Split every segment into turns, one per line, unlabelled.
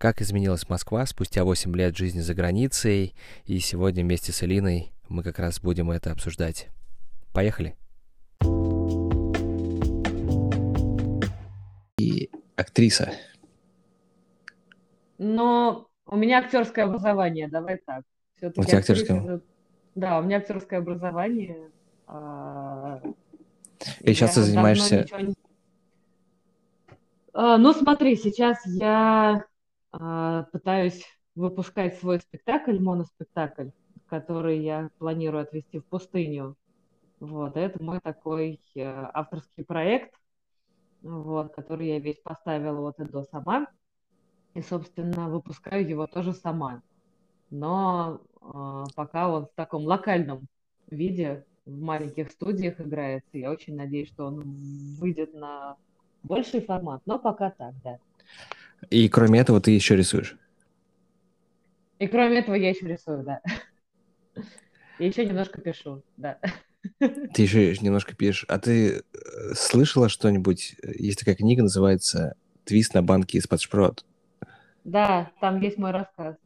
Как изменилась Москва спустя 8 лет жизни за границей, и сегодня вместе с Элиной мы как раз будем это обсуждать. Поехали! И актриса.
Но у меня актерское образование, давай так.
Все-таки у тебя актерское?
Да, у меня актерское образование. А...
И сейчас ты занимаешься...
Не... А, ну, смотри, сейчас я пытаюсь выпускать свой спектакль, моноспектакль, который я планирую отвести в пустыню. Вот, это мой такой э, авторский проект, вот, который я весь поставила вот и до сама. И, собственно, выпускаю его тоже сама. Но э, пока он в таком локальном виде, в маленьких студиях играется. Я очень надеюсь, что он выйдет на больший формат, но пока так, да.
И кроме этого ты еще рисуешь?
И кроме этого я еще рисую, да. И еще немножко пишу, да.
Ты еще немножко пишешь. А ты э, слышала что-нибудь? Есть такая книга, называется «Твист на банке из-под шпрот».
Да, там есть мой рассказ.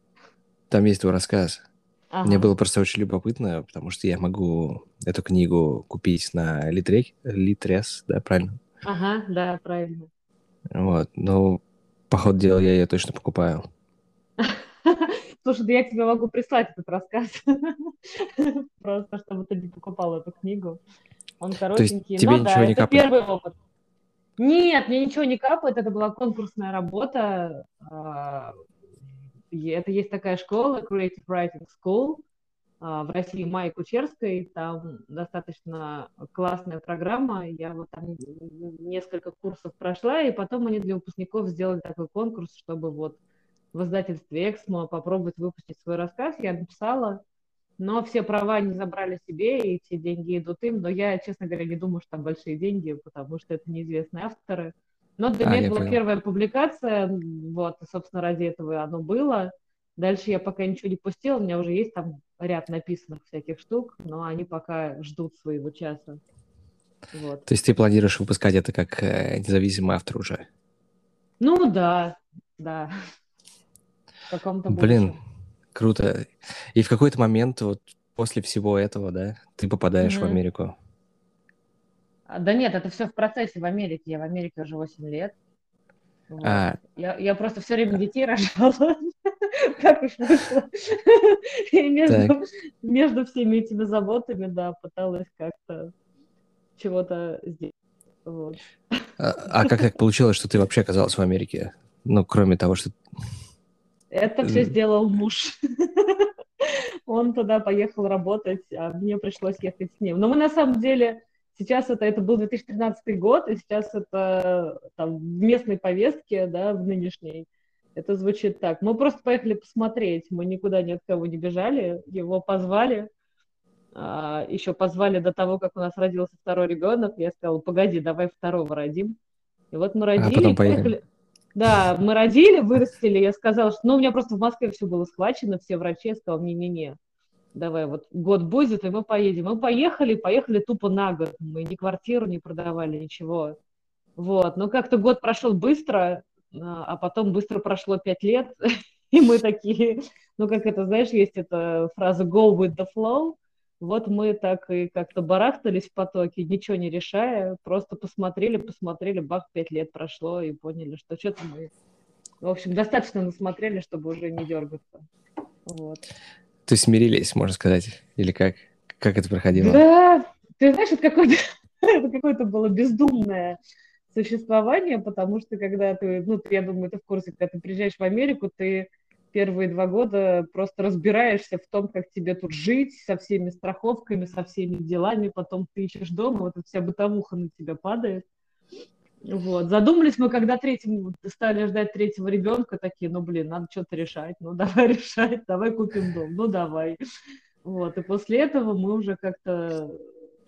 Там есть твой рассказ. Ага. Мне было просто очень любопытно, потому что я могу эту книгу купить на Литрек, Литрес, да, правильно?
Ага, да, правильно.
Вот, ну, по ходу дела я ее точно покупаю.
Слушай, да я тебе могу прислать этот рассказ. Просто, чтобы ты не покупал эту книгу. Он коротенький.
тебе ничего не капает?
первый опыт. Нет, мне ничего не капает. Это была конкурсная работа. А, это есть такая школа, Creative Writing School в России Майи Кучерской. Там достаточно классная программа. Я вот там несколько курсов прошла, и потом они для выпускников сделали такой конкурс, чтобы вот в издательстве Эксмо попробовать выпустить свой рассказ. Я написала, но все права не забрали себе, и все деньги идут им. Но я, честно говоря, не думаю, что там большие деньги, потому что это неизвестные авторы. Но для а, меня это была понял. первая публикация, вот, и, собственно, ради этого оно было. Дальше я пока ничего не пустила, у меня уже есть там ряд написанных всяких штук, но они пока ждут своего часа. Вот.
То есть ты планируешь выпускать это как э, независимый автор уже?
Ну да, да.
В каком-то Блин, будущем. круто. И в какой-то момент вот после всего этого, да, ты попадаешь mm-hmm. в Америку?
А, да нет, это все в процессе в Америке. Я в Америке уже 8 лет. Вот. А... Я, я просто все время детей рожала. Как уж вышло. И между, между всеми этими заботами, да, пыталась как-то чего-то сделать. Вот.
А, а как так получилось, что ты вообще оказалась в Америке? Ну, кроме того, что...
Это все сделал муж. Он туда поехал работать, а мне пришлось ехать с ним. Но мы на самом деле Сейчас это, это был 2013 год, и сейчас это там, в местной повестке, да, в нынешней, это звучит так. Мы просто поехали посмотреть, мы никуда ни от кого не бежали, его позвали, а, еще позвали до того, как у нас родился второй ребенок. Я сказала, погоди, давай второго родим. И вот мы а родили, а потом поехали. Да, мы родили, вырастили. Я сказала, что ну, у меня просто в Москве все было схвачено, все врачи. Я сказала, не-не-не, давай вот год будет, и мы поедем. Мы поехали, поехали тупо на год. Мы ни квартиру не продавали, ничего. Вот, но как-то год прошел быстро, а, а потом быстро прошло пять лет, и мы такие, ну как это, знаешь, есть эта фраза go with the flow, вот мы так и как-то барахтались в потоке, ничего не решая, просто посмотрели, посмотрели, бах, пять лет прошло, и поняли, что что-то мы, в общем, достаточно насмотрели, чтобы уже не дергаться. Вот.
То есть смирились, можно сказать, или как? Как это проходило?
Да, ты знаешь, это какое-то, это какое-то было бездумное существование, потому что когда ты, ну, я думаю, ты в курсе, когда ты приезжаешь в Америку, ты первые два года просто разбираешься в том, как тебе тут жить, со всеми страховками, со всеми делами, потом ты ищешь дома, вот эта вся бытовуха на тебя падает. Вот. Задумались мы, когда третьим, стали ждать третьего ребенка, такие, ну, блин, надо что-то решать, ну, давай решать, давай купим дом, ну, давай. Вот, и после этого мы уже как-то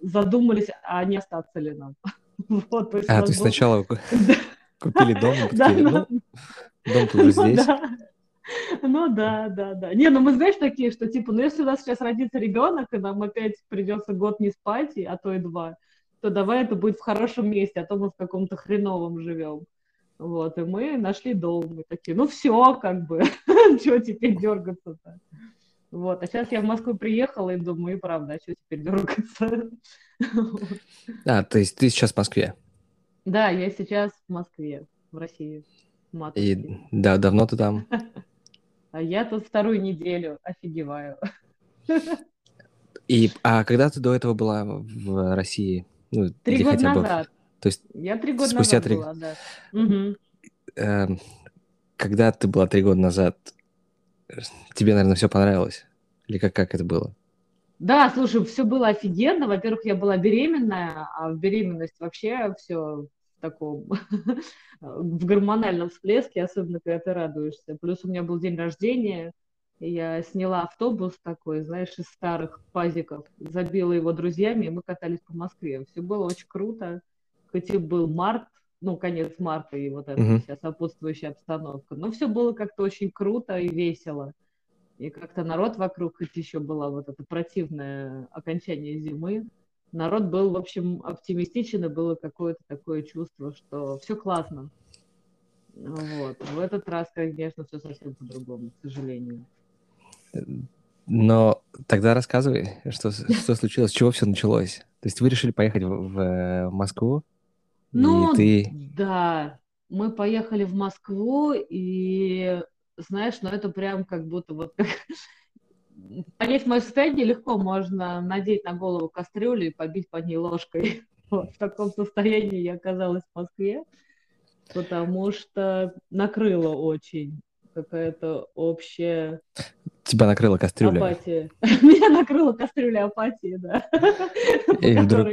задумались, а не остаться ли нам.
Вот, то есть а, то есть сначала купили дом, ну, дом уже здесь.
Ну да, да, да. Не, ну мы знаешь такие, что типа, ну если у нас сейчас родится ребенок, и нам опять придется год не спать, а то и два, то давай это будет в хорошем месте, а то мы в каком-то хреновом живем. Вот, и мы нашли дом. Мы такие, ну все, как бы, что теперь дергаться-то? Вот, а сейчас я в Москву приехала и думаю, и правда, а что теперь дергаться?
А, то есть ты сейчас в Москве?
Да, я сейчас в Москве, в России.
И да, давно ты там?
А я тут вторую неделю офигеваю.
И, а когда ты до этого была в России?
Ну, три года хотя бы... назад.
То есть
я три года спустя назад три... была, да. Угу.
Э, когда ты была три года назад, тебе, наверное, все понравилось? Или как, как это было?
Да, слушай, все было офигенно. Во-первых, я была беременная, а в беременность вообще все в таком в гормональном всплеске, особенно когда ты радуешься. Плюс у меня был день рождения, я сняла автобус такой, знаешь, из старых пазиков, забила его друзьями, и мы катались по Москве. Все было очень круто, хоть и был март, ну, конец марта и вот эта mm-hmm. вся сопутствующая обстановка. Но все было как-то очень круто и весело. И как-то народ вокруг, хоть еще было вот это противное окончание зимы, народ был, в общем, оптимистичен, и было какое-то такое чувство, что все классно. Вот. В этот раз, конечно, все совсем по-другому, к сожалению.
Но тогда рассказывай, что, что случилось, с чего все началось. То есть вы решили поехать в, в Москву?
Ну, ты... да. Мы поехали в Москву, и, знаешь, ну это прям как будто вот понять мое состояние легко можно надеть на голову кастрюлю и побить по ней ложкой. Вот, в таком состоянии я оказалась в Москве, потому что накрыло очень какая-то общая...
Тебя накрыла кастрюля.
Апатия. Меня накрыла кастрюля апатии, да. И вдруг...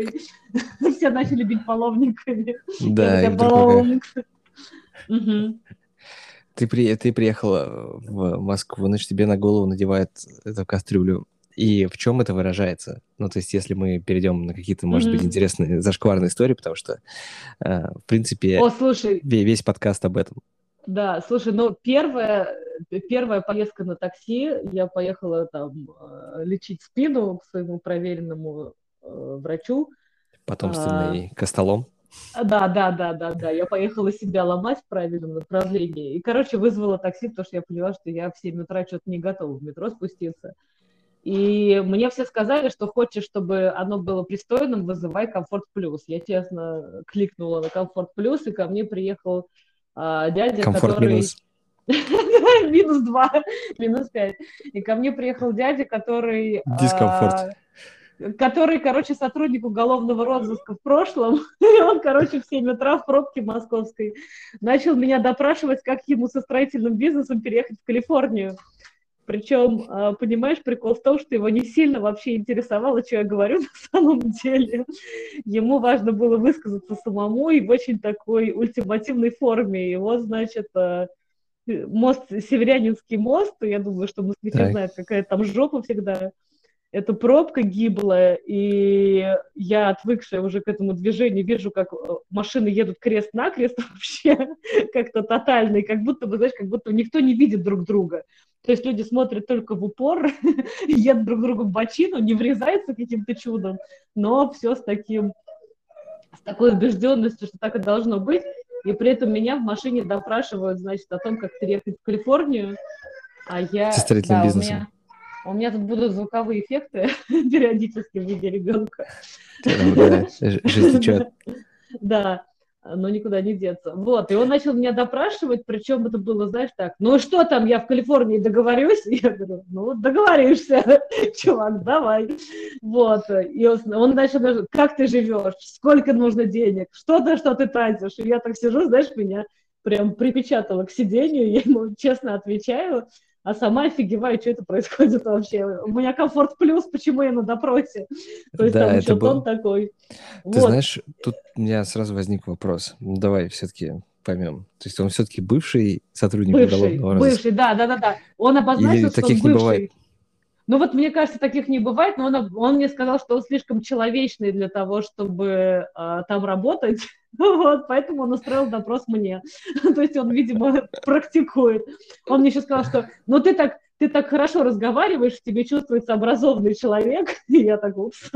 Все начали бить половниками.
Да, и вдруг... Ты, при... ты приехала в Москву, значит, тебе на голову надевают эту кастрюлю. И в чем это выражается? Ну, то есть, если мы перейдем на какие-то, может mm-hmm. быть, интересные зашкварные истории, потому что, э, в принципе,
О, слушай.
весь подкаст об этом.
Да, слушай, ну первая, первая поездка на такси, я поехала там э, лечить спину к своему проверенному э, врачу.
Потомственный а, костолом.
Да, да, да, да, да. Я поехала себя ломать в правильном направлении. И, короче, вызвала такси, потому что я поняла, что я в 7 утра что-то не готова в метро спуститься. И мне все сказали, что хочешь, чтобы оно было пристойным, вызывай комфорт плюс. Я честно кликнула на комфорт плюс, и ко мне приехал а, дядя,
Комфорт который... минус.
минус два, минус пять. И ко мне приехал дядя, который...
Дискомфорт. А,
который, короче, сотрудник уголовного розыска в прошлом, и он, короче, в 7 утра в пробке московской начал меня допрашивать, как ему со строительным бизнесом переехать в Калифорнию. Причем, а, понимаешь, прикол в том, что его не сильно вообще интересовало, что я говорю на самом деле. Ему важно было высказаться самому и в очень такой ультимативной форме. И вот, значит, а, мост, Северянинский мост, я думаю, что москвичи знают, какая там жопа всегда эта пробка гиблая, и я, отвыкшая уже к этому движению, вижу, как э, машины едут крест-накрест вообще, как-то тотально, и как будто бы, знаешь, как будто никто не видит друг друга. То есть люди смотрят только в упор, едут друг другу в бочину, не врезаются каким-то чудом, но все с таким, с такой убежденностью, что так и должно быть. И при этом меня в машине допрашивают, значит, о том, как переехать в Калифорнию, а я...
Со строительным да, бизнесом.
У меня, у меня тут будут звуковые эффекты периодически в виде ребенка.
Да, жизнь течет.
Да, но никуда не деться. Вот, и он начал меня допрашивать, причем это было, знаешь, так, ну что там, я в Калифорнии договорюсь? И я говорю, ну, договоришься, чувак, давай. Вот, и он, он начал, как ты живешь, сколько нужно денег, что-то, что ты тратишь. И я так сижу, знаешь, меня прям припечатала к сидению, я ему честно отвечаю, а сама офигеваю, что это происходит вообще. У меня комфорт плюс, почему я на допросе? То есть да, там еще был... такой.
Ты вот. знаешь, тут у меня сразу возник вопрос. Ну, давай все-таки поймем. То есть он все-таки бывший сотрудник
бывший, уголовного Бывший, да, да, да, да. Он обозначил, Или что таких он бывший. Не бывает? Ну вот мне кажется, таких не бывает, но он, он мне сказал, что он слишком человечный для того, чтобы э, там работать, вот, поэтому он устроил допрос мне. То есть он, видимо, практикует. Он мне еще сказал, что ну ты так ты так хорошо разговариваешь, тебе чувствуется образованный человек, и я так, упс,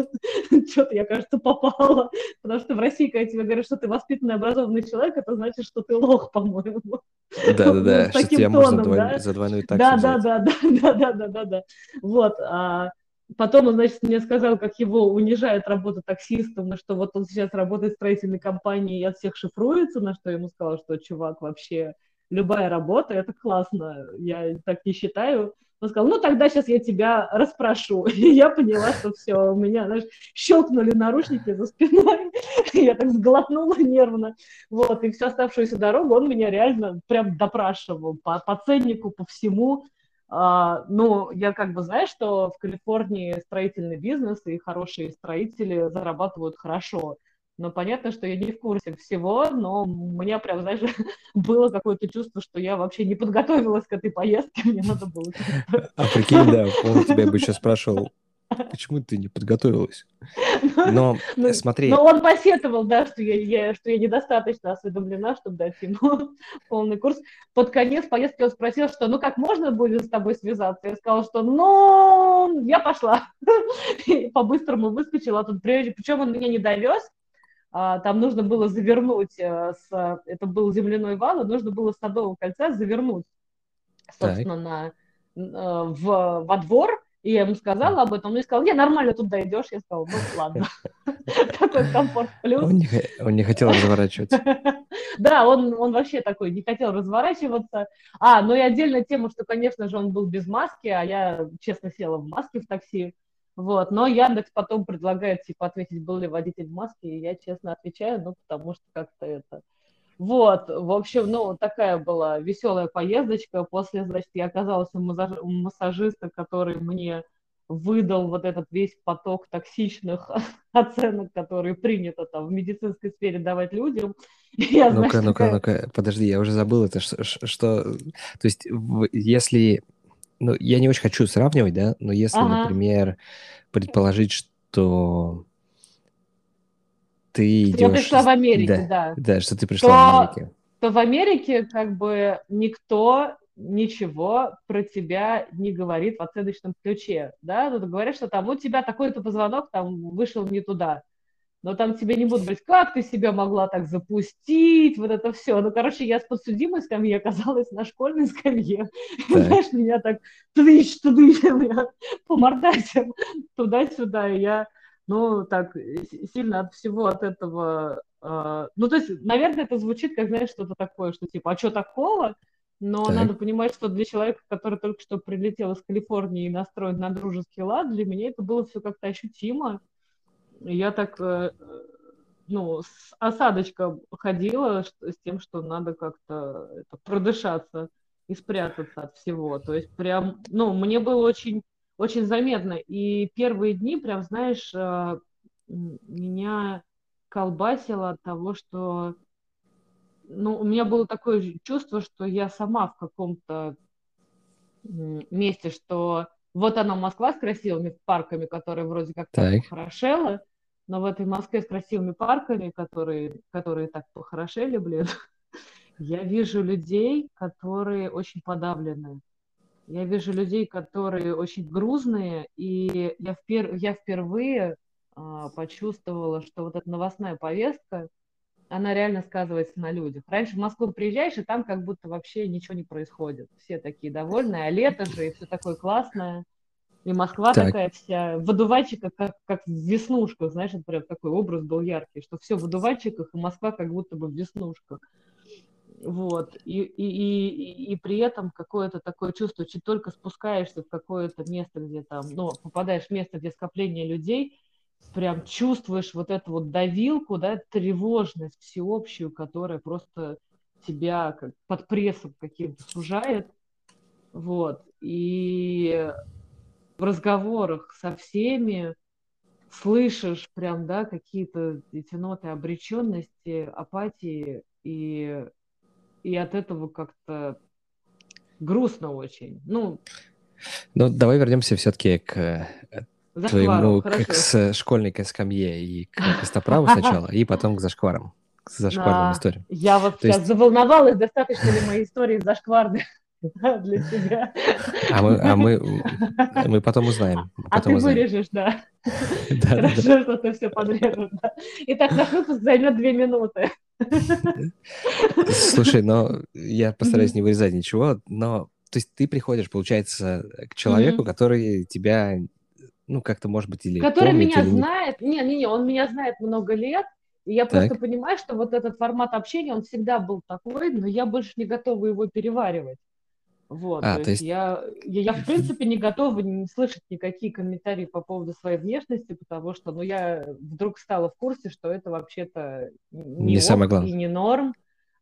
что-то я, кажется, попала, потому что в России, когда тебе говорят, что ты воспитанный, образованный человек, это значит, что ты лох, по-моему.
Да-да-да, что тебя можно за двойную таксу
Да-да-да-да-да-да-да-да. Вот, а Потом он, значит, мне сказал, как его унижает работа таксистом, на что вот он сейчас работает в строительной компании и от всех шифруется, на что я ему сказала, что, чувак, вообще любая работа, это классно, я так не считаю. Он сказал, ну тогда сейчас я тебя расспрошу. И я поняла, что все, у меня, знаешь, щелкнули наручники за спиной. я так сглотнула нервно. Вот, и всю оставшуюся дорогу он меня реально прям допрашивал по, по ценнику, по всему. А, ну, я как бы знаю, что в Калифорнии строительный бизнес и хорошие строители зарабатывают хорошо. Но понятно, что я не в курсе всего, но у меня прям, знаешь, было какое-то чувство, что я вообще не подготовилась к этой поездке, мне надо было...
А прикинь, да, он тебя бы еще спрашивал, почему ты не подготовилась? Но ну, смотри...
Но он посетовал, да, что я, я, что я недостаточно осведомлена, чтобы дать ему полный курс. Под конец поездки он спросил, что ну как можно будет с тобой связаться? Я сказала, что ну, я пошла. по-быстрому выскочила тут прежде. Причем он меня не довез, а, там нужно было завернуть, э, с, это был земляной вал, и нужно было с Садового кольца завернуть, собственно, на, э, в, во двор, и я ему сказала об этом, он мне сказал, не, нормально тут дойдешь. Я сказала, ну ладно. Такой комфорт плюс.
Он не, хотел разворачиваться.
Да, он, он вообще такой, не хотел разворачиваться. А, ну и отдельная тема, что, конечно же, он был без маски, а я, честно, села в маске в такси. Вот, но Яндекс потом предлагает, типа, ответить, был ли водитель в маске, и я честно отвечаю, ну, потому что как-то это... Вот, в общем, ну, такая была веселая поездочка. После, значит, я оказалась у, массаж... у массажиста, который мне выдал вот этот весь поток токсичных оценок, которые принято там в медицинской сфере давать людям.
Ну-ка, ну-ка, ну-ка, подожди, я уже забыл это, что, что... То есть, если ну, я не очень хочу сравнивать, да, но если, ага. например, предположить, что ты
что идешь... Я пришла в Америке, да.
Да, да что ты пришла то, в Америке.
То в Америке как бы никто ничего про тебя не говорит в оценочном ключе, да, тут говорят, что там у тебя такой-то позвонок там вышел не туда, но там тебе не будут говорить, как ты себя могла так запустить, вот это все. Ну, короче, я с подсудимой скамьи оказалась на школьной скамье. Так. Знаешь, меня так тыщ, тыщ, по мордасям туда-сюда. И я, ну, так сильно от всего от этого... Э, ну, то есть, наверное, это звучит как, знаешь, что-то такое, что типа, а что такого? Но так. надо понимать, что для человека, который только что прилетел из Калифорнии и настроен на дружеский лад, для меня это было все как-то ощутимо я так, э, ну, с осадочком ходила с тем, что надо как-то продышаться и спрятаться от всего. То есть прям, ну, мне было очень, очень заметно. И первые дни, прям, знаешь, э, меня колбасило от того, что ну, у меня было такое чувство, что я сама в каком-то месте, что вот она Москва с красивыми парками, которые вроде как так. похорошела, но в этой Москве с красивыми парками, которые, которые так похорошели, блин, я вижу людей, которые очень подавлены. Я вижу людей, которые очень грузные, и я, впер... я впервые а, почувствовала, что вот эта новостная повестка, она реально сказывается на людях. Раньше в Москву приезжаешь, и там как будто вообще ничего не происходит. Все такие довольные, а лето же, и все такое классное. И Москва так. такая вся в одуванчиках, как, как в веснушках, знаешь, это прям такой образ был яркий, что все в одуванчиках, и Москва как будто бы в веснушках. Вот. И, и, и, и при этом какое-то такое чувство, что только спускаешься в какое-то место, где там, ну, попадаешь в место, где скопление людей, прям чувствуешь вот эту вот давилку, да, тревожность всеобщую, которая просто тебя как под прессом каким-то сужает. Вот. И в разговорах со всеми слышишь прям, да, какие-то эти ноты обреченности, апатии, и, и от этого как-то грустно очень. Ну,
ну давай вернемся все-таки к э, твоему, к, к школьной скамье и к костоправу сначала, и потом к зашкварам, к зашкварным историям.
Я вот сейчас заволновалась, достаточно ли моей истории для себя.
А мы, а мы, мы потом узнаем.
А потом а ты узнаем. вырежешь, да. да Хорошо, да, да. что ты все подрежешь. Да. Итак, наш выпуск займет две минуты.
Слушай, но я постараюсь не вырезать ничего, но то есть ты приходишь, получается, к человеку, который тебя, ну, как-то, может быть, или
Который меня знает. Не-не-не, он меня знает много лет, и я так. просто понимаю, что вот этот формат общения, он всегда был такой, но я больше не готова его переваривать. Вот, а, то, то есть, есть... Я, я, я, в принципе, не готова не слышать никакие комментарии по поводу своей внешности, потому что, ну, я вдруг стала в курсе, что это вообще-то не, не самое главное. и не норм.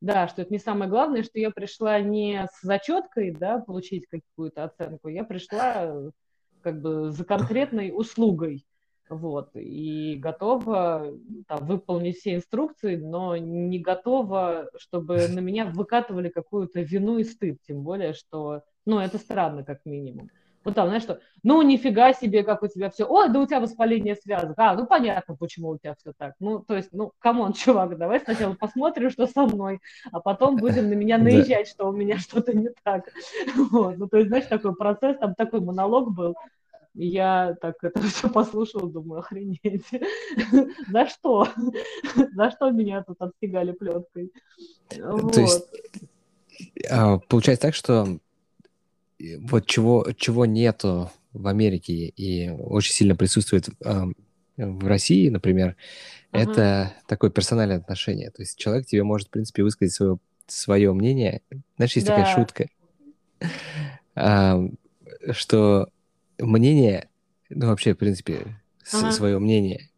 Да, что это не самое главное, что я пришла не с зачеткой, да, получить какую-то оценку, я пришла как бы за конкретной услугой вот, и готова там, выполнить все инструкции, но не готова, чтобы на меня выкатывали какую-то вину и стыд, тем более, что, ну, это странно, как минимум. Вот там, знаешь, что, ну, нифига себе, как у тебя все, ой, да у тебя воспаление связок, а, ну, понятно, почему у тебя все так. Ну, то есть, ну, come on, чувак, давай сначала посмотрим, что со мной, а потом будем на меня наезжать, что у меня что-то не так. Вот, ну, то есть, знаешь, такой процесс, там такой монолог был, я так это все послушала, думаю, охренеть. За что? За что меня тут отстегали пленкой?
То есть, а, получается так, что вот чего, чего нету в Америке и очень сильно присутствует в России, например, это такое персональное отношение. То есть человек тебе может, в принципе, высказать свое, свое мнение. Знаешь, есть такая шутка, что мнение, ну вообще, в принципе, ага. свое мнение,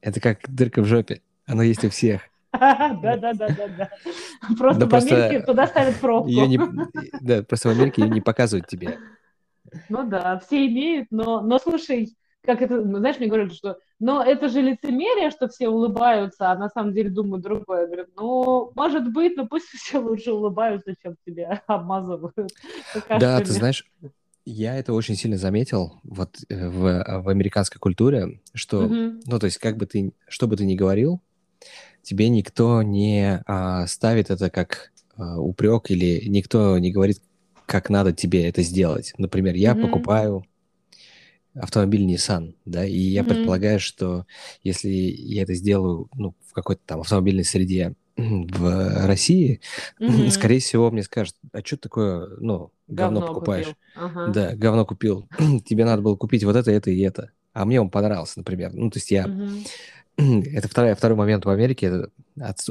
это как дырка в жопе. Оно есть у всех.
Да, да, да, да, да. Просто в Америке туда ставят пробку.
Да, просто в Америке ее не показывают тебе.
Ну да, все имеют, но, но слушай, как это, ну, знаешь, мне говорят, что, но это же лицемерие, что все улыбаются, а на самом деле думают другое. Я говорю, ну, может быть, но пусть все лучше улыбаются, чем тебя обмазывают.
Да, ты знаешь, я это очень сильно заметил вот э, в, а, в американской культуре, что, mm-hmm. ну, то есть, как бы ты, что бы ты ни говорил, тебе никто не а, ставит это как а, упрек или никто не говорит, как надо тебе это сделать. Например, я mm-hmm. покупаю автомобиль Nissan, да, и я mm-hmm. предполагаю, что если я это сделаю, ну, в какой-то там автомобильной среде, в России, mm-hmm. скорее всего, мне скажут, а что такое, ну, говно, говно покупаешь? Ага. Да, говно купил. Тебе надо было купить вот это, это и это. А мне он понравился, например. Ну, то есть я... Mm-hmm. Это второй, второй момент в Америке, это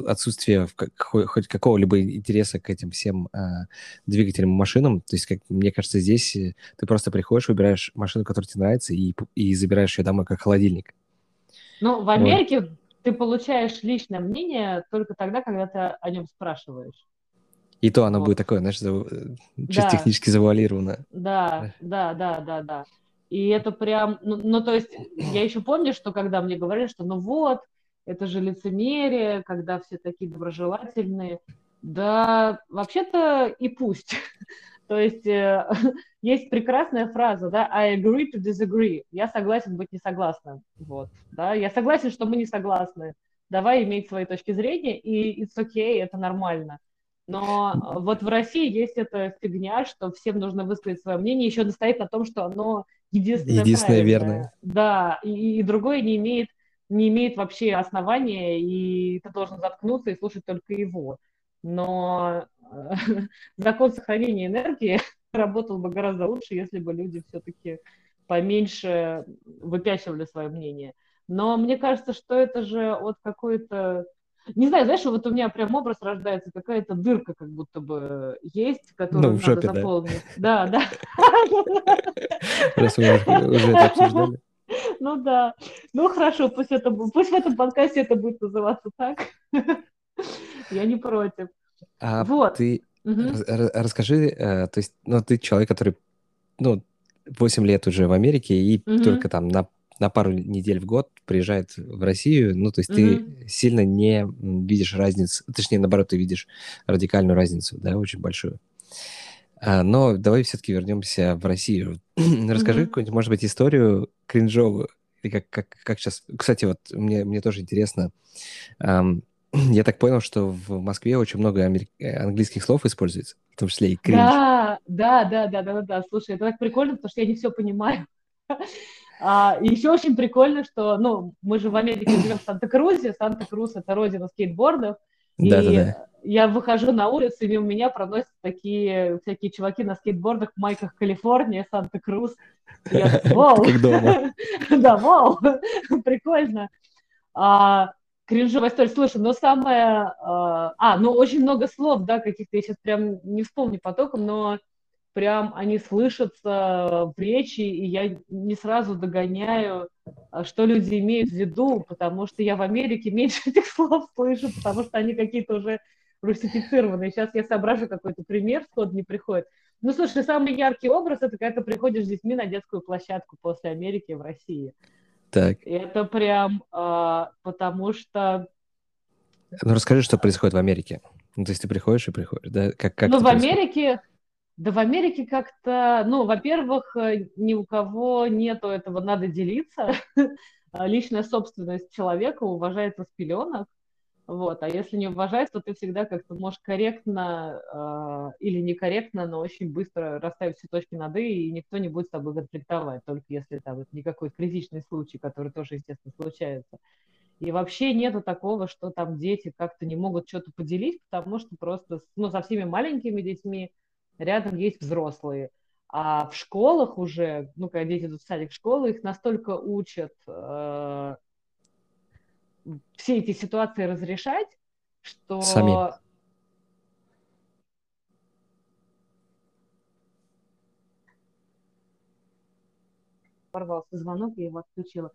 отсутствие хоть какого-либо интереса к этим всем а, двигателям и машинам. То есть, как мне кажется, здесь э, ты просто приходишь, выбираешь машину, которая тебе нравится, и, и забираешь ее домой как холодильник.
Ну, в Америке вот ты получаешь личное мнение только тогда, когда ты о нем спрашиваешь.
И то оно вот. будет такое, знаешь, зав... чисто да. технически завуалировано.
Да, да, да, да, да. И это прям, ну, ну, то есть, я еще помню, что когда мне говорили, что ну вот, это же лицемерие, когда все такие доброжелательные. Да, вообще-то и пусть. То есть э, есть прекрасная фраза, да, I agree to disagree. Я согласен быть не согласным. Вот, да, я согласен, что мы не согласны. Давай иметь свои точки зрения, и it's okay, это нормально. Но вот в России есть эта фигня, что всем нужно высказать свое мнение, еще настоит на том, что оно единственное,
единственное верное.
Да, и, и другое не имеет, не имеет вообще основания, и ты должен заткнуться и слушать только его. Но закон сохранения энергии работал бы гораздо лучше, если бы люди все-таки поменьше выпячивали свое мнение. Но мне кажется, что это же от какой-то... Не знаю, знаешь, вот у меня прям образ рождается, какая-то дырка как будто бы есть, которую ну, надо жопе, заполнить. Да, да.
Раз мы уже это обсуждали.
Ну да. Ну хорошо, пусть, это, пусть в этом подкасте это будет называться так. Я не против.
А вот. ты угу. расскажи, э, то есть, ну, ты человек, который, ну, 8 лет уже в Америке и угу. только там на, на пару недель в год приезжает в Россию, ну, то есть угу. ты сильно не видишь разницу, точнее, наоборот, ты видишь радикальную разницу, да, очень большую. А, но давай все-таки вернемся в Россию. Расскажи mm какую-нибудь, может быть, историю кринжовую. Или как, как, как сейчас... Кстати, вот мне, мне тоже интересно, эм, я так понял, что в Москве очень много амер... Э, английских слов используется, в том числе и кринж.
Да, Да, да, да, да, да, да, слушай, это так прикольно, потому что я не все понимаю. А, и еще очень прикольно, что, ну, мы же в Америке живем в Санта-Крузе, Санта-Крус — это родина скейтбордов, да, и да, да. я выхожу на улицу, и мимо меня проносят такие всякие чуваки на скейтбордах в майках Калифорния, Санта-Крус. Я, вау! Да, вау! Прикольно. А, кринжовая история. Слушай, но самое... А, а, ну, очень много слов, да, каких-то, я сейчас прям не вспомню потоком, но прям они слышатся в речи, и я не сразу догоняю, а, что люди имеют в виду, потому что я в Америке меньше этих слов слышу, потому что они какие-то уже русифицированные. Сейчас я соображу какой-то пример, сход не приходит. Ну, слушай, самый яркий образ – это когда ты приходишь с детьми на детскую площадку после Америки в России. Так. Это прям а, потому что...
Ну, расскажи, что происходит в Америке. Ну, то есть ты приходишь и приходишь, да?
Как, как ну, в происходит? Америке да в Америке как-то, ну, во-первых, э, ни у кого нету этого «надо делиться». Личная собственность человека уважается с пеленок. Вот. А если не уважается, то ты всегда как-то можешь корректно э, или некорректно, но очень быстро расставить все точки над «и», и никто не будет с тобой конфликтовать, только если там это никакой критичный случай, который тоже, естественно, случается. И вообще нету такого, что там дети как-то не могут что-то поделить, потому что просто ну, со всеми маленькими детьми рядом есть взрослые. А в школах уже, ну, когда дети идут в садик школы, их настолько учат э, все эти ситуации разрешать, что... Сами. Порвался звонок, я его отключила.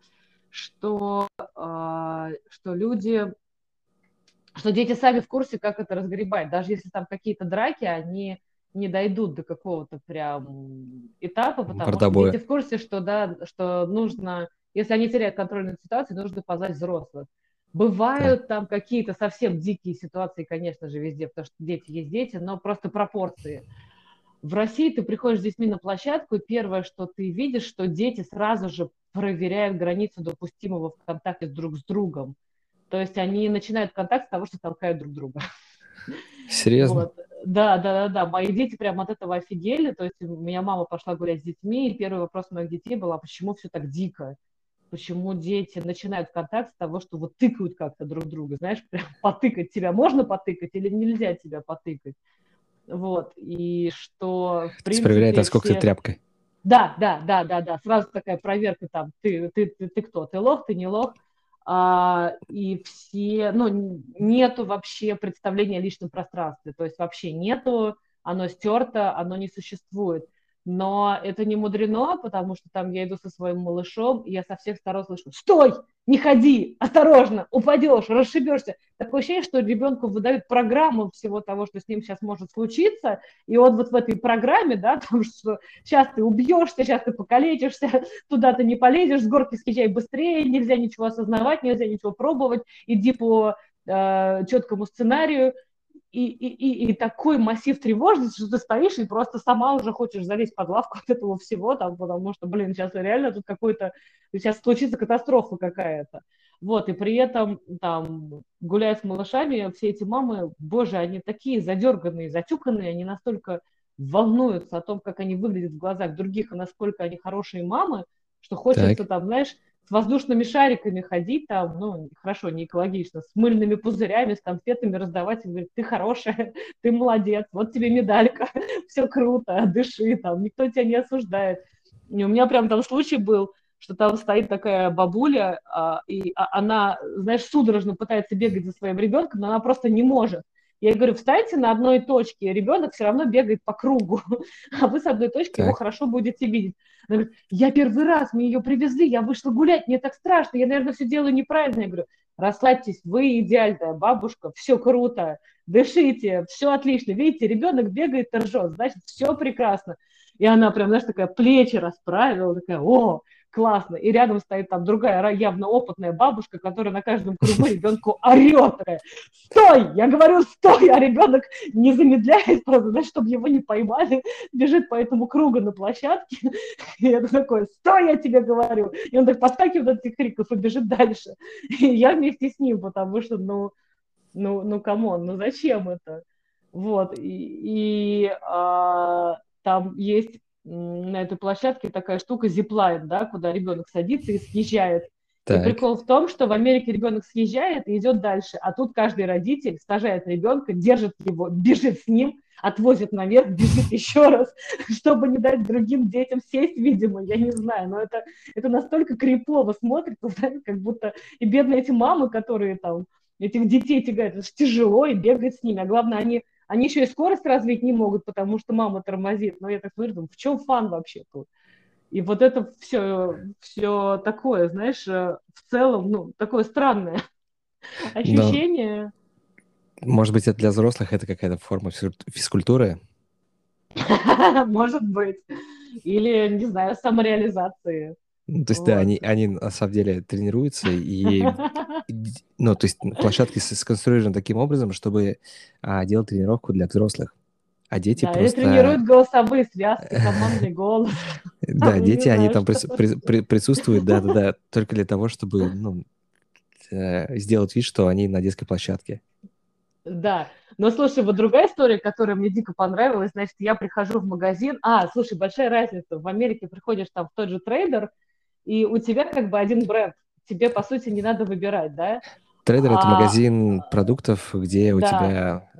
Что, э, что люди что дети сами в курсе, как это разгребать. Даже если там какие-то драки, они не дойдут до какого-то прям этапа, потому Портобоя. что дети в курсе, что, да, что нужно, если они теряют контроль над ситуацией, нужно позвать взрослых. Бывают там какие-то совсем дикие ситуации, конечно же, везде, потому что дети есть дети, но просто пропорции. В России ты приходишь с детьми на площадку, и первое, что ты видишь, что дети сразу же проверяют границу допустимого в контакте друг с другом. То есть они начинают контакт с того, что толкают друг друга.
Серьезно? Вот.
Да, да, да, да. Мои дети прям от этого офигели. То есть у меня мама пошла гулять с детьми, и первый вопрос моих детей был, а почему все так дико? Почему дети начинают контакт с того, что вот тыкают как-то друг друга, знаешь, прям потыкать тебя можно потыкать или нельзя тебя потыкать? Вот, и что,
в принципе... Проверяет, насколько все... ты тряпкой.
Да, да, да, да, да, сразу такая проверка там, ты, ты, ты, ты кто, ты лох, ты не лох, а, и все, ну, нету вообще представления о личном пространстве, то есть вообще нету, оно стерто, оно не существует. Но это не мудрено, потому что там я иду со своим малышом, и я со всех сторон слышу «Стой! Не ходи! Осторожно! Упадешь, расшибешься!» Такое ощущение, что ребенку выдают программу всего того, что с ним сейчас может случиться, и он вот в этой программе, да, там, что сейчас ты убьешься, сейчас ты покалечишься, туда ты не полезешь, с горки съезжай быстрее, нельзя ничего осознавать, нельзя ничего пробовать, иди по э, четкому сценарию, и, и, и, и такой массив тревожности, что ты стоишь и просто сама уже хочешь залезть под лавку от этого всего, там, потому что, блин, сейчас реально тут какой-то, сейчас случится катастрофа какая-то. Вот, и при этом, там, гуляя с малышами, все эти мамы, боже, они такие задерганные, затюканные, они настолько волнуются о том, как они выглядят в глазах других, и насколько они хорошие мамы, что хочется так. там, знаешь, с воздушными шариками ходить там, ну, хорошо, не экологично, с мыльными пузырями, с конфетами раздавать, и говорить, ты хорошая, ты молодец, вот тебе медалька, все круто, дыши там, никто тебя не осуждает. И у меня прям там случай был, что там стоит такая бабуля, а, и а, она, знаешь, судорожно пытается бегать за своим ребенком, но она просто не может. Я говорю, встаньте на одной точке, ребенок все равно бегает по кругу, а вы с одной точки так. его хорошо будете видеть. Она говорит, я первый раз, мне ее привезли, я вышла гулять, мне так страшно, я, наверное, все делаю неправильно. Я говорю, расслабьтесь, вы идеальная бабушка, все круто, дышите, все отлично. Видите, ребенок бегает и ржет, значит, все прекрасно. И она прям, знаешь, такая плечи расправила, такая, о, классно. И рядом стоит там другая явно опытная бабушка, которая на каждом кругу ребенку орет. Такая, стой! Я говорю, стой! А ребенок не замедляет, просто, знаешь, чтобы его не поймали, бежит по этому кругу на площадке. И это такое, стой, я тебе говорю. И он так подскакивает от этих криков и бежит дальше. И я вместе с ним, потому что, ну, ну, ну, come on, ну зачем это? Вот, и, и а, там есть на этой площадке такая штука зиплайн, да, куда ребенок садится и съезжает. Так. И прикол в том, что в Америке ребенок съезжает и идет дальше, а тут каждый родитель сажает ребенка, держит его, бежит с ним, отвозит наверх, бежит еще раз, чтобы не дать другим детям сесть, видимо, я не знаю, но это, это настолько крипово смотрится, знаете, как будто и бедные эти мамы, которые там этих детей тягают, это же тяжело и бегать с ними, а главное, они они еще и скорость развить не могут, потому что мама тормозит. Но я так смотрю, думаю, в чем фан вообще тут? И вот это все, все такое, знаешь, э, в целом, ну, такое странное ощущение.
Но, может быть, это для взрослых это какая-то форма физкультуры?
Может быть. Или, не знаю, самореализации.
Ну, то есть, вот. да, они, они на самом деле тренируются, и, ну, то есть площадки сконструированы таким образом, чтобы а, делать тренировку для взрослых. А дети да, просто...
тренируют голосовые связки, командный голос.
Да, дети, они там присутствуют, да-да-да, только для того, чтобы, ну, э, сделать вид, что они на детской площадке.
Да, но слушай, вот другая история, которая мне дико понравилась, значит, я прихожу в магазин, а, слушай, большая разница, в Америке приходишь там в тот же трейдер, и у тебя как бы один бренд, тебе, по сути, не надо выбирать, да?
Трейдер а, — это магазин продуктов, где у да. тебя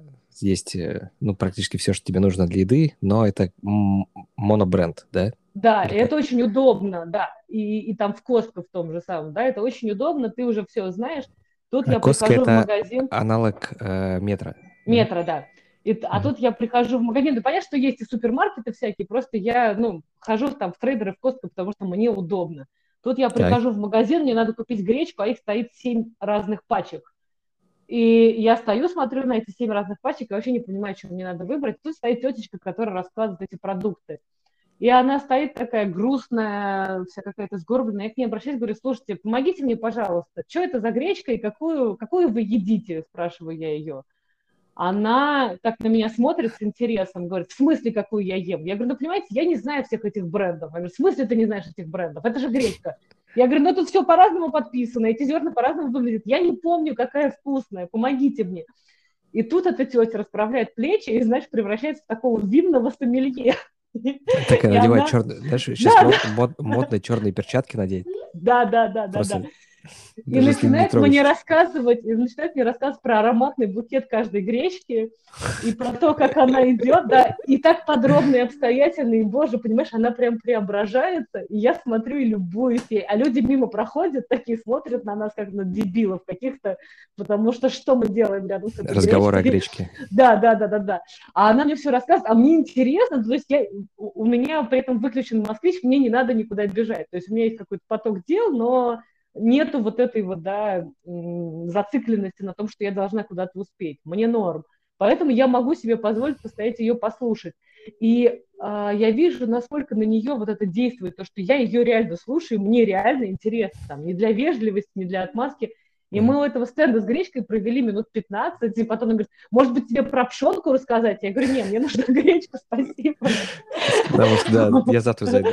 есть, э, ну, практически все, что тебе нужно для еды, но это монобренд, да?
Да, и это очень удобно, да, и, и там в Костко в том же самом, да, это очень удобно, ты уже все знаешь. Тут а я
Костка прихожу это в магазин... аналог э, метра.
Метра, да. И, а тут я прихожу в магазин, да понятно, что есть и супермаркеты всякие, просто я, ну, хожу там в трейдеры, в Костко, потому что мне удобно. Тут я прихожу так. в магазин, мне надо купить гречку, а их стоит семь разных пачек. И я стою, смотрю на эти семь разных пачек и вообще не понимаю, что мне надо выбрать. Тут стоит тетечка, которая раскладывает эти продукты. И она стоит такая грустная, вся какая-то сгорбленная. Я к ней обращаюсь, говорю, слушайте, помогите мне, пожалуйста, что это за гречка и какую, какую вы едите, спрашиваю я ее она так на меня смотрит с интересом, говорит, в смысле, какую я ем? Я говорю, ну, понимаете, я не знаю всех этих брендов. Я говорю, в смысле ты не знаешь этих брендов? Это же гречка. Я говорю, ну тут все по-разному подписано, эти зерна по-разному выглядят. Я не помню, какая вкусная, помогите мне. И тут эта тетя расправляет плечи и, значит, превращается в такого винного сомелье.
Такая надевает она... черные, знаешь, сейчас да, мод, да. модные черные перчатки надеть.
Да, да, да, да, да. И начинает мне рассказывать, и начинает мне рассказывать про ароматный букет каждой гречки и про то, как она идет, да, и так подробно и обстоятельно, и, боже, понимаешь, она прям преображается, и я смотрю и любуюсь ей, а люди мимо проходят, такие смотрят на нас, как на дебилов каких-то, потому что что мы делаем рядом с
этой Разговор гречкой? о гречке.
Да, да, да, да, да. А она мне все рассказывает, а мне интересно, то есть я, у меня при этом выключен москвич, мне не надо никуда бежать, то есть у меня есть какой-то поток дел, но нету вот этой вот, да, зацикленности на том, что я должна куда-то успеть. Мне норм. Поэтому я могу себе позволить постоять ее послушать. И э, я вижу, насколько на нее вот это действует, то, что я ее реально слушаю, мне реально интересно, там, не для вежливости, не для отмазки. И мы у этого стенда с гречкой провели минут 15, и потом он говорит, может быть, тебе про пшенку рассказать? Я говорю, нет, мне нужна гречка, спасибо.
Потому что, да, я завтра зайду.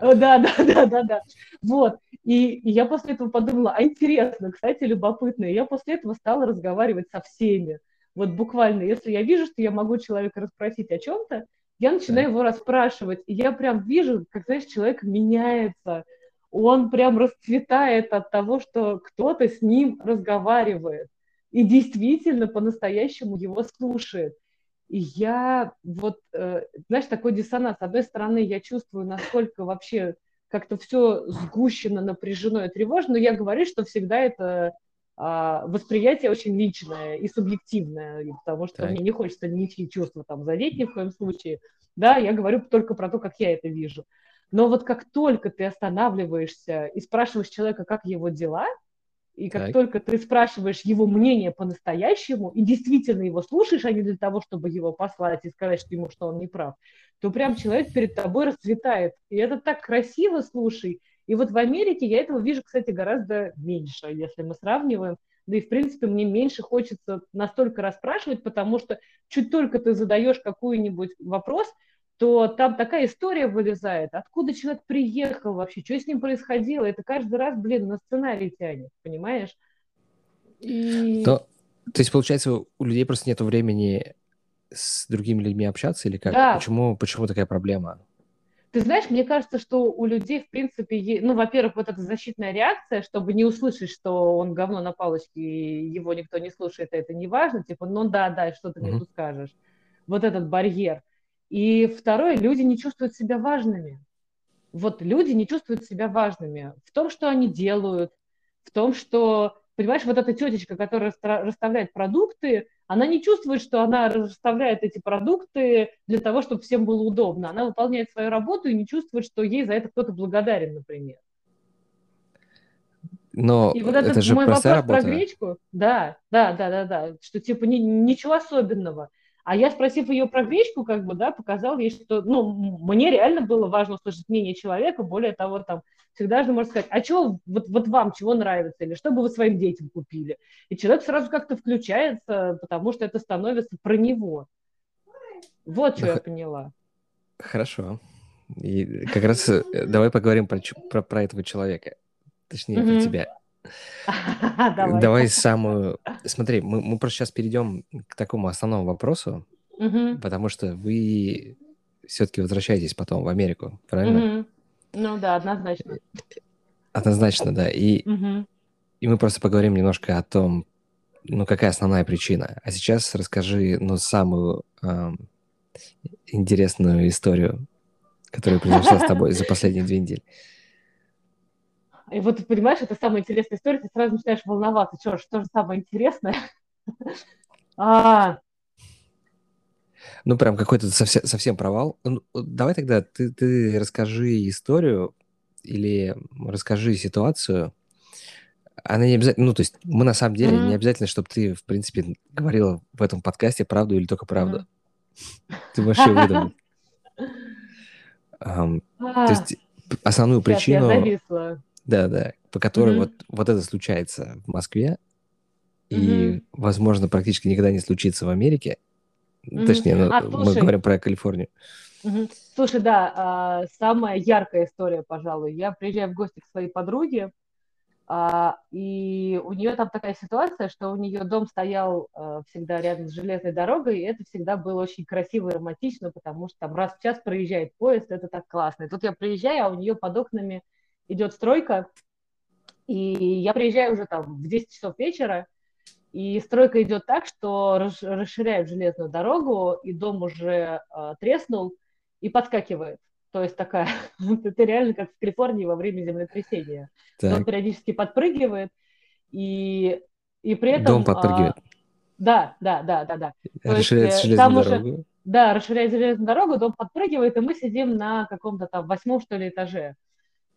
Да, да, да, да, да. Вот. И, и я после этого подумала, а интересно, кстати, любопытно. И я после этого стала разговаривать со всеми. Вот буквально, если я вижу, что я могу человека расспросить о чем-то, я начинаю его расспрашивать. И я прям вижу, как, знаешь, человек меняется. Он прям расцветает от того, что кто-то с ним разговаривает. И действительно по-настоящему его слушает. И я вот, э, знаешь, такой диссонанс. С одной стороны, я чувствую, насколько вообще как-то все сгущено, напряжено и тревожно, но я говорю, что всегда это а, восприятие очень личное и субъективное, потому что так. мне не хочется ничьи чувства там задеть ни в коем случае. Да, я говорю только про то, как я это вижу. Но вот как только ты останавливаешься и спрашиваешь человека, как его дела, и как так. только ты спрашиваешь его мнение по-настоящему и действительно его слушаешь, а не для того, чтобы его послать и сказать что ему, что он не прав, то прям человек перед тобой расцветает. И это так красиво, слушай. И вот в Америке я этого вижу, кстати, гораздо меньше, если мы сравниваем. Да и, в принципе, мне меньше хочется настолько расспрашивать, потому что чуть только ты задаешь какой-нибудь вопрос, то там такая история вылезает, откуда человек приехал вообще, что с ним происходило. Это каждый раз, блин, на сценарий тянет, понимаешь?
И... То, то есть, получается, у людей просто нет времени с другими людьми общаться или как? Да. Почему, почему такая проблема?
Ты знаешь, мне кажется, что у людей, в принципе, ну, во-первых, вот эта защитная реакция, чтобы не услышать, что он говно на палочке, и его никто не слушает, это не важно, типа, ну да, да, что ты mm-hmm. мне тут скажешь. Вот этот барьер. И второе, люди не чувствуют себя важными. Вот люди не чувствуют себя важными в том, что они делают, в том, что, понимаешь, вот эта тетечка, которая расставляет продукты, она не чувствует, что она расставляет эти продукты для того, чтобы всем было удобно. Она выполняет свою работу и не чувствует, что ей за это кто-то благодарен, например.
Но и вот это же
мой вопрос
работа.
про гречку, да, да, да, да, да, что типа ни, ничего особенного. А я, спросив ее про гречку, как бы, да, показал ей, что, ну, мне реально было важно услышать мнение человека, более того, там, всегда же можно сказать, а чего, вот, вот вам чего нравится, или что бы вы своим детям купили? И человек сразу как-то включается, потому что это становится про него. Вот что да, я поняла.
Хорошо. И как раз э, давай поговорим про, про, про этого человека, точнее, про тебя. Давай. Давай самую... Смотри, мы, мы просто сейчас перейдем к такому основному вопросу, угу. потому что вы все-таки возвращаетесь потом в Америку, правильно?
Угу. Ну да, однозначно.
Однозначно, да. И, угу. и мы просто поговорим немножко о том, ну, какая основная причина. А сейчас расскажи, ну, самую эм, интересную историю, которая произошла с тобой за последние две недели.
И вот, понимаешь, это самая интересная история, ты сразу начинаешь волноваться, что, что же самое интересное? а...
Ну, прям какой-то совсем, совсем провал. Ну, давай тогда ты, ты расскажи историю или расскажи ситуацию. Она не обязательно, ну, то есть мы на самом деле mm-hmm. не обязательно, чтобы ты, в принципе, говорила в этом подкасте правду или только правду. Mm-hmm. Ты можешь ее выдумать. Um, а, то есть основную причину... Я зависла. Да, да, по которой mm-hmm. вот, вот это случается в Москве, и, mm-hmm. возможно, практически никогда не случится в Америке. Mm-hmm. Точнее, ну, а, мы говорим про Калифорнию.
Mm-hmm. Слушай, да, а, самая яркая история, пожалуй. Я приезжаю в гости к своей подруге, а, и у нее там такая ситуация, что у нее дом стоял а, всегда рядом с железной дорогой, и это всегда было очень красиво и романтично, потому что там раз в час проезжает поезд, это так классно. И тут я приезжаю, а у нее под окнами идет стройка, и я приезжаю уже там в 10 часов вечера, и стройка идет так, что расширяют железную дорогу, и дом уже э, треснул и подскакивает. То есть такая, это реально как в Калифорнии во время землетрясения. Так. Он периодически подпрыгивает, и, и при этом...
Дом подпрыгивает. А,
да, да, да, да, да.
Расширяет э, железную дорогу. Уже,
да, расширяет железную дорогу, дом подпрыгивает, и мы сидим на каком-то там восьмом, что ли, этаже.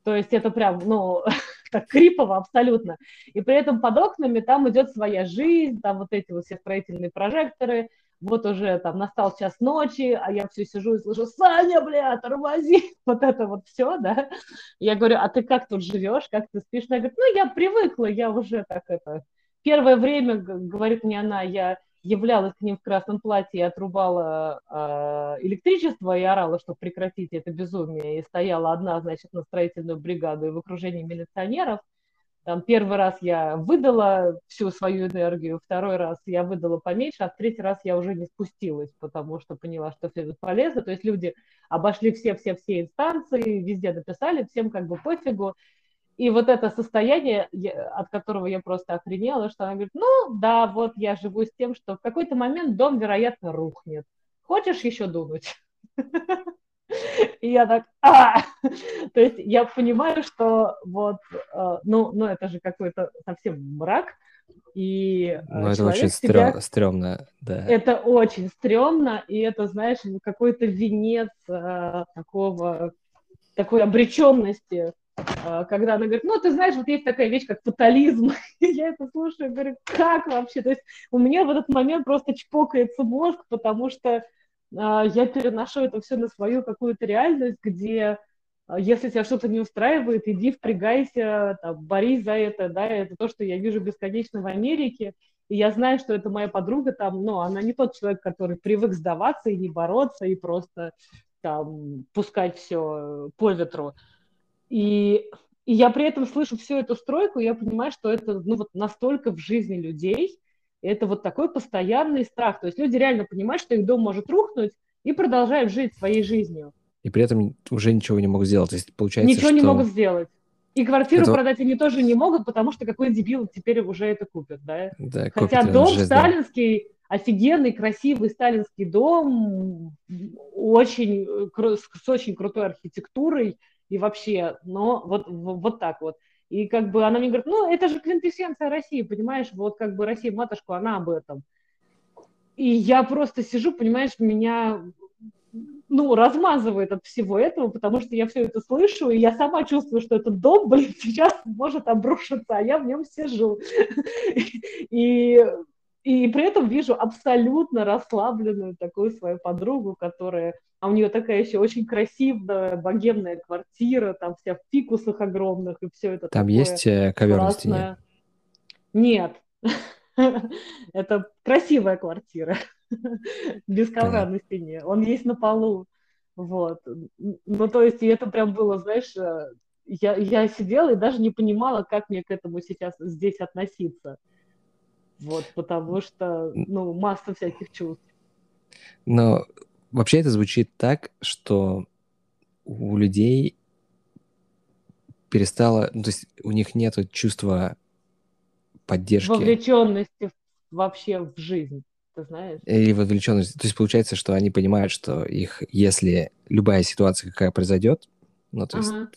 То есть это прям, ну, так крипово абсолютно. И при этом под окнами там идет своя жизнь, там вот эти вот все строительные прожекторы, вот уже там настал час ночи, а я все сижу и слышу, Саня, бля, тормози, вот это вот все, да. Я говорю, а ты как тут живешь, как ты спишь? Она говорит, ну, я привыкла, я уже так это... Первое время, говорит мне она, я являлась к ним в красном платье и отрубала э, электричество и орала, что прекратите это безумие, и стояла одна, значит, на строительную бригаду и в окружении милиционеров. Там первый раз я выдала всю свою энергию, второй раз я выдала поменьше, а в третий раз я уже не спустилась, потому что поняла, что все это полезно. То есть люди обошли все-все-все инстанции, везде написали, всем как бы пофигу. И вот это состояние, от которого я просто охренела, что она говорит, ну да, вот я живу с тем, что в какой-то момент дом, вероятно, рухнет. Хочешь еще дунуть? И я так, а! То есть я понимаю, что вот, э, ну, ну это же какой-то совсем мрак, и
э, ну, это очень себя... стрёмно, да.
Это очень стрёмно, и это, знаешь, какой-то венец а, такого, такой обреченности а, когда она говорит, ну, ты знаешь, вот есть такая вещь, как фатализм. я это слушаю, говорю, как вообще? То есть у меня в этот момент просто чпокается мозг, потому что а, я переношу это все на свою какую-то реальность, где а, если тебя что-то не устраивает, иди впрягайся, там, борись за это, да, это то, что я вижу бесконечно в Америке, и я знаю, что это моя подруга там, но она не тот человек, который привык сдаваться и не бороться, и просто там пускать все по ветру. И, и я при этом слышу всю эту стройку, и я понимаю, что это ну, вот настолько в жизни людей, это вот такой постоянный страх. То есть люди реально понимают, что их дом может рухнуть и продолжают жить своей жизнью.
И при этом уже ничего не могут сделать. То есть получается,
Ничего
что...
не могут сделать. И квартиру
Это-
продать они тоже не могут, потому что какой дебил теперь уже это купит, да?
Да,
Хотя
копит
дом
жест, да.
сталинский, офигенный, красивый сталинский дом, очень, с очень крутой архитектурой и вообще, но вот, вот так вот. И как бы она мне говорит, ну, это же квинтэссенция России, понимаешь, вот как бы Россия матушка, она об этом. И я просто сижу, понимаешь, меня ну, размазывает от всего этого, потому что я все это слышу, и я сама чувствую, что этот дом, блин, сейчас может обрушиться, а я в нем сижу. И, и при этом вижу абсолютно расслабленную такую свою подругу, которая... А у нее такая еще очень красивая богемная квартира, там вся в фикусах огромных, и все это
Там
такое
есть э, ковер на стене?
Нет. Это красивая квартира. Без ковра на стене. Он есть на полу. Вот. Ну, то есть, и это прям было, знаешь, э, я, я сидела и даже не понимала, как мне к этому сейчас здесь относиться. Вот, потому что, ну, масса всяких чувств.
Но вообще это звучит так, что у людей перестало, ну, то есть у них нет чувства поддержки
Вовлеченности вообще в жизнь, ты знаешь?
или вовлеченности. То есть получается, что они понимают, что их, если любая ситуация какая произойдет, ну, то есть,
Ага.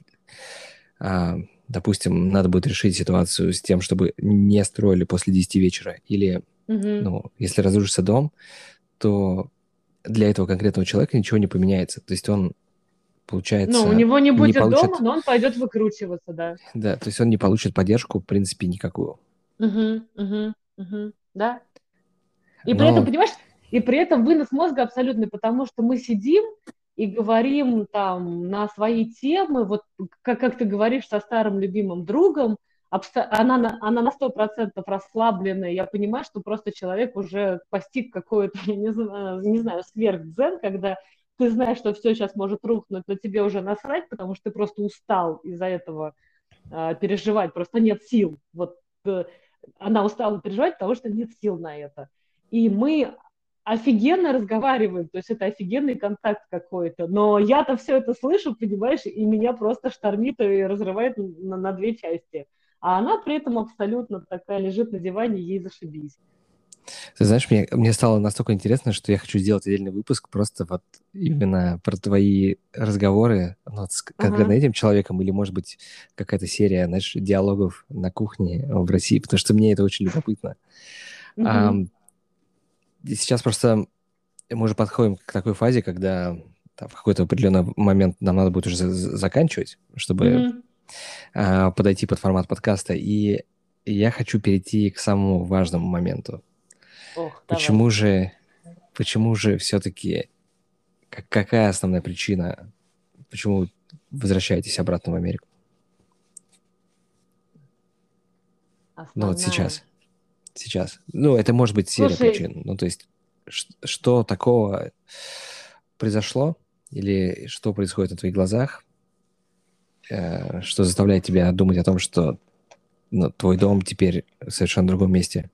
а, допустим, надо будет решить ситуацию с тем, чтобы не строили после 10 вечера, или,
Мгм.
ну, если разрушится дом, то для этого конкретного человека ничего не поменяется. То есть он, получается,
Ну, у него не будет
получит-
дома, но он пойдет выкручиваться, да.
да, то есть он не получит поддержку, в принципе, никакую.
Мгм, мгм, мгм, Да. И при
Но-
этом, понимаешь, и при этом вынос мозга абсолютный, потому что мы сидим и говорим там на свои темы, вот как, как ты говоришь со старым любимым другом, обсто- она, на- она на сто процентов расслабленная, я понимаю, что просто человек уже постиг какое-то, я не знаю, не знаю сверхдзен, когда ты знаешь, что все сейчас может рухнуть, но тебе уже насрать, потому что ты просто устал из-за этого а, переживать, просто нет сил. Вот э, она устала переживать, потому что нет сил на это. И мы офигенно разговариваем, то есть это офигенный контакт какой-то, но я-то все это слышу, понимаешь, и меня просто штормит и разрывает на, на две части. А она при этом абсолютно такая лежит на диване, ей зашибись.
Ты знаешь, мне, мне стало настолько интересно, что я хочу сделать отдельный выпуск просто вот именно про твои разговоры ну, вот с конкретно
Ага.
этим человеком, или, может быть, какая-то серия, знаешь, диалогов на кухне в России, потому что мне это очень любопытно. Ам, и сейчас просто мы уже подходим к такой фазе, когда там, в какой-то определенный момент нам надо будет уже за- за- заканчивать, чтобы
Мгм.
а, подойти под формат подкаста. И я хочу перейти к самому важному моменту.
Ох, давай.
Почему же, почему же все-таки, какая основная причина, почему вы возвращаетесь обратно в Америку? Ну вот
Основная.
сейчас. Сейчас. Ну, это может быть серия
Слушай.
причин. Ну, то есть, что такого произошло? Или что происходит на твоих глазах? э, Что заставляет тебя думать о том, что ну, твой дом теперь в совершенно другом месте?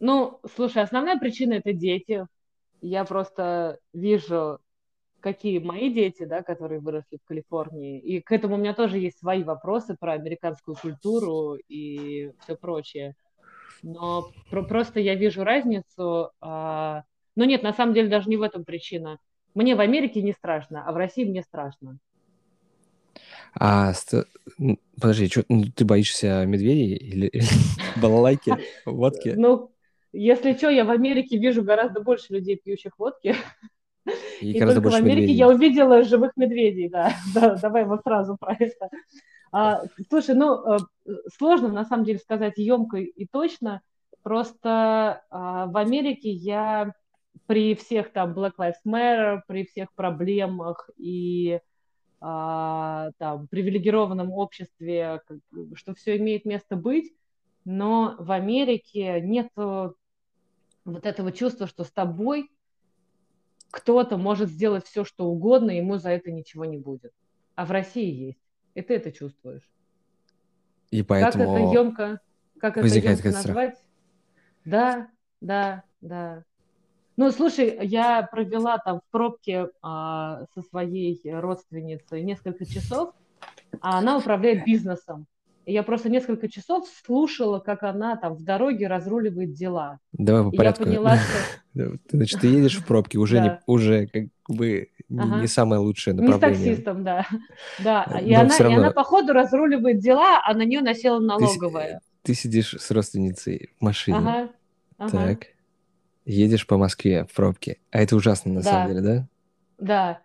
Ну, слушай, основная причина это дети. Я просто вижу, какие мои дети, да, которые выросли в Калифорнии. И к этому у меня тоже есть свои вопросы про американскую культуру и все прочее. Но про- просто я вижу разницу. а, Ну нет, на самом деле даже не в этом причина. Мне в Америке не страшно, а в России мне страшно.
А, ст- подожди, чё, ну, ты боишься медведей или, или балалайки, водки?
Ну, если что, я в Америке вижу гораздо больше людей, пьющих водки,
И
И только в Америке
медведей.
я увидела живых медведей, да. да давай вот сразу про это. А, слушай, ну, э, сложно на самом деле сказать емко и точно. Просто а, в Америке я при всех там Black Lives Matter, при всех проблемах и а, там привилегированном обществе, что все имеет место быть, но в Америке нет вот этого чувства, что с тобой кто-то может сделать все, что угодно, ему за это ничего не будет. А в России есть. И ты это чувствуешь.
И
Как это
поэтому...
емко, как это емко назвать? Да, да, да. Ну, слушай, я провела там в пробке а, со своей родственницей несколько часов, а она управляет бизнесом. Я просто несколько часов слушала, как она там в дороге разруливает дела.
Давай по
И
порядку.
я поняла, что...
Значит, ты едешь в пробке, уже, не,
Да.
уже как бы не,
Ага.
не самое лучшее
Не с
направление.
таксистом, да. Да, и
но
она,
всё
и
равно.
она, походу, разруливает дела, а на нее насела
Ты,
налоговая.
ты сидишь с родственницей в машине,
Ага, ага,
так, едешь по Москве в пробке, а это ужасно на самом
да,
деле, да?
да.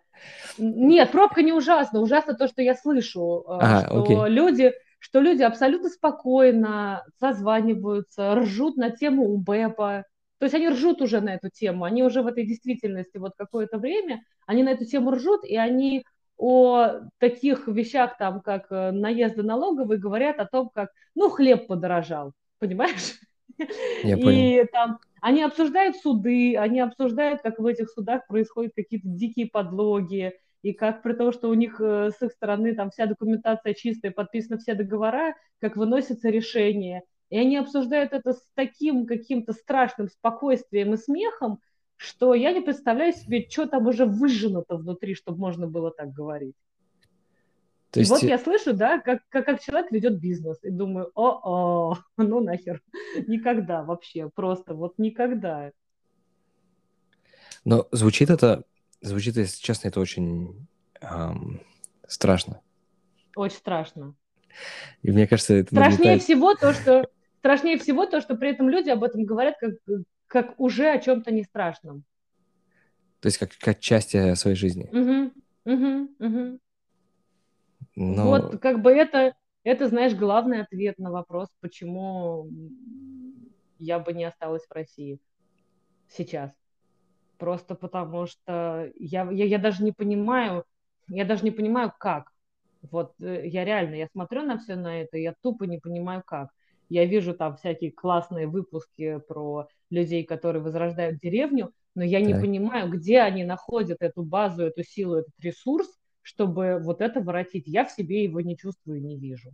Нет, пробка не ужасна. Ужасно то, что я слышу,
А,
что
окей.
люди, что люди абсолютно спокойно созваниваются, ржут на тему УБЭПа. То есть они ржут уже на эту тему, они уже в этой действительности вот какое-то время, они на эту тему ржут, и они о таких вещах, там, как э, наезды налоговые, говорят о том, как, ну, хлеб подорожал, понимаешь?
Я понял.
И там они обсуждают суды, они обсуждают, как в этих судах происходят какие-то дикие подлоги, и как при том, что у них э, с их стороны там вся документация чистая, подписаны все договора, как выносятся решения. И они обсуждают это с таким каким-то страшным спокойствием и смехом, что я не представляю себе, что там уже выжжено-то внутри, чтобы можно было так говорить.
То
И вот
есть,
я слышу, да, как, как, как человек ведет бизнес, и думаю, о-о, ну нахер, никогда вообще, просто вот никогда.
но звучит это, звучит, если честно, это очень ам, страшно.
Очень страшно.
И мне кажется, это
Страшнее
нагнетает...
всего то, что страшнее всего то, что при этом люди об этом говорят как, как уже о чем-то не страшном.
То есть как, как часть своей жизни.
Мгм, мгм, мгм.
Но
Вот как бы это, это, знаешь, главный ответ на вопрос, почему я бы не осталась в России сейчас. Просто потому что я, я, я даже не понимаю, я даже не понимаю, как. Вот э, я реально, я смотрю на все на это, я тупо не понимаю, как. Я вижу там всякие классные выпуски про людей, которые возрождают деревню, но я не
Так.
понимаю, где они находят эту базу, эту силу, этот ресурс, чтобы вот это воротить. Я в себе его не чувствую не вижу.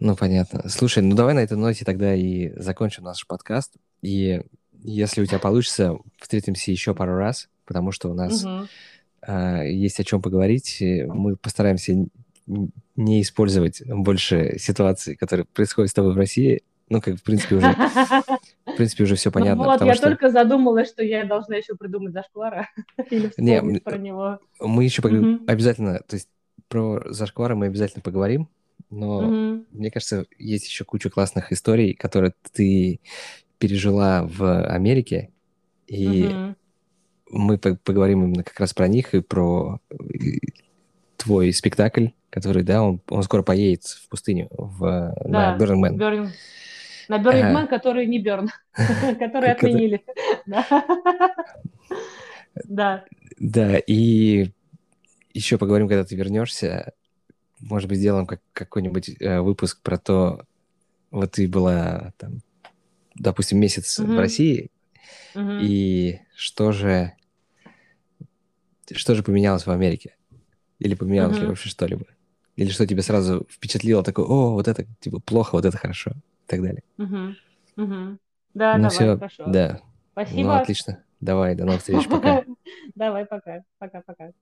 Ну, понятно. Слушай, ну давай на этой ноте тогда и закончим наш подкаст. И если у тебя получится, встретимся еще пару раз, потому что у нас
Мгм.
а, есть о чем поговорить. Мы постараемся не использовать больше ситуаций, которые происходят с тобой в России. Ну, как, в принципе, уже, в принципе, уже все
Ну
понятно,
вот,
потому
я
что
только задумалась, что я должна еще придумать зашквара или
Не,
про него.
мы еще поговорим
Мгм.
обязательно, то есть про зашквары мы обязательно поговорим, но
Мгм.
мне кажется, есть еще куча классных историй, которые ты пережила в Америке, и
Мгм.
мы по- поговорим именно как раз про них и про твой спектакль, который, да, он, он скоро поедет в пустыню, в, на
Да,
Burning Man.
Burning- На
Ага.
Man, который не Burn, который отменили. Да. Да.
Да, и еще поговорим, когда ты вернешься. Может быть, сделаем как, какой-нибудь э, выпуск про то, вот ты была там, допустим, месяц в
Мгм.
России,
Мгм.
и что же, что же поменялось в Америке? Или поменялось ли
Мгм.
вообще что-либо? Или что тебе сразу впечатлило, такое, о, вот это типа плохо, вот это хорошо, и так далее.
Мгм. Мгм. Да,
ну
давай,
все,
хорошо.
да, ну
Спасибо.
отлично. Давай, до новых встреч, пока.
Давай, пока. Пока-пока.